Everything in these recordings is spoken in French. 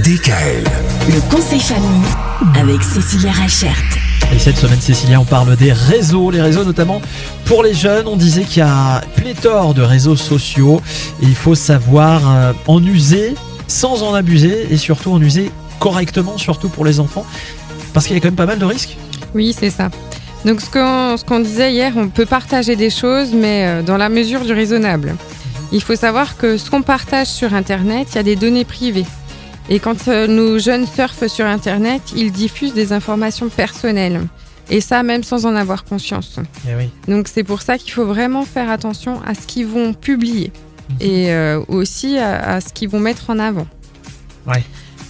DKL. Le conseil famille avec Cécilia Rachert. Et cette semaine, Cécilia, on parle des réseaux, les réseaux notamment pour les jeunes. On disait qu'il y a pléthore de réseaux sociaux et il faut savoir euh, en user sans en abuser et surtout en user correctement, surtout pour les enfants, parce qu'il y a quand même pas mal de risques. Oui, c'est ça. Donc ce qu'on ce qu'on disait hier, on peut partager des choses, mais euh, dans la mesure du raisonnable. Il faut savoir que ce qu'on partage sur Internet, il y a des données privées. Et quand euh, nos jeunes surfent sur Internet, ils diffusent des informations personnelles. Et ça, même sans en avoir conscience. Eh oui. Donc c'est pour ça qu'il faut vraiment faire attention à ce qu'ils vont publier et euh, aussi à, à ce qu'ils vont mettre en avant. Ouais.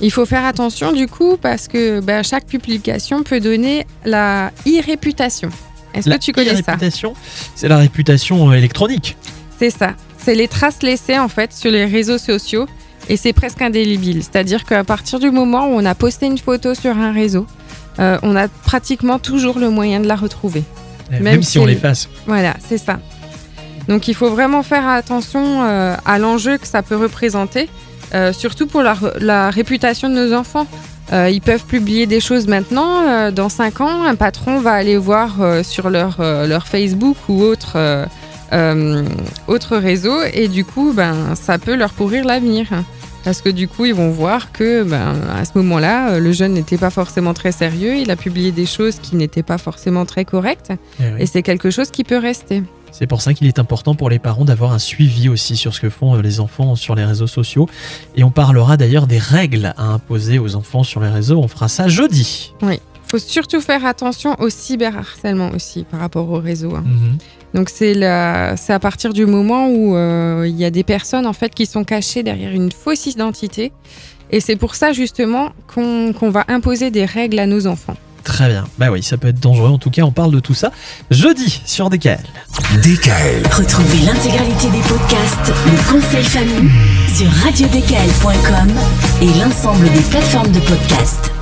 Il faut faire attention du coup parce que bah, chaque publication peut donner la e-réputation. Est-ce que tu connais ça? réputation, c'est la réputation euh, électronique. C'est ça. C'est les traces laissées en fait sur les réseaux sociaux et c'est presque indélébile. C'est-à-dire qu'à partir du moment où on a posté une photo sur un réseau, euh, on a pratiquement toujours le moyen de la retrouver. Eh, Même, Même si si on l'efface. Voilà, c'est ça. Donc il faut vraiment faire attention euh, à l'enjeu que ça peut représenter, euh, surtout pour la, réputation de nos enfants. Ils peuvent publier des choses maintenant, dans 5 ans, un patron va aller voir sur leur, leur Facebook ou autre, autre réseau et du coup, ben, ça peut leur pourrir l'avenir. Parce que du coup, ils vont voir que ben, à ce moment-là, euh, le jeune n'était pas forcément très sérieux, il a publié des choses qui n'étaient pas forcément très correctes. Eh oui. Et c'est quelque chose qui peut rester. C'est pour ça qu'il est important pour les parents d'avoir un suivi aussi sur ce que font euh, les enfants sur les réseaux sociaux. Et on parlera d'ailleurs des règles à imposer aux enfants sur les réseaux. On fera ça jeudi. Faut surtout faire attention au cyberharcèlement aussi par rapport au réseau. hein. Mhm. Donc c'est à partir du moment où euh, il y a des personnes en fait qui sont cachées derrière une fausse identité. Et c'est pour ça justement qu'on qu'on va imposer des règles à nos enfants. Très bien. Bah oui, ça peut être dangereux. En tout cas, on parle de tout ça jeudi sur DKL. DKL. Retrouvez l'intégralité des podcasts Le conseil famille sur radiodkl.com et l'ensemble des plateformes de podcasts.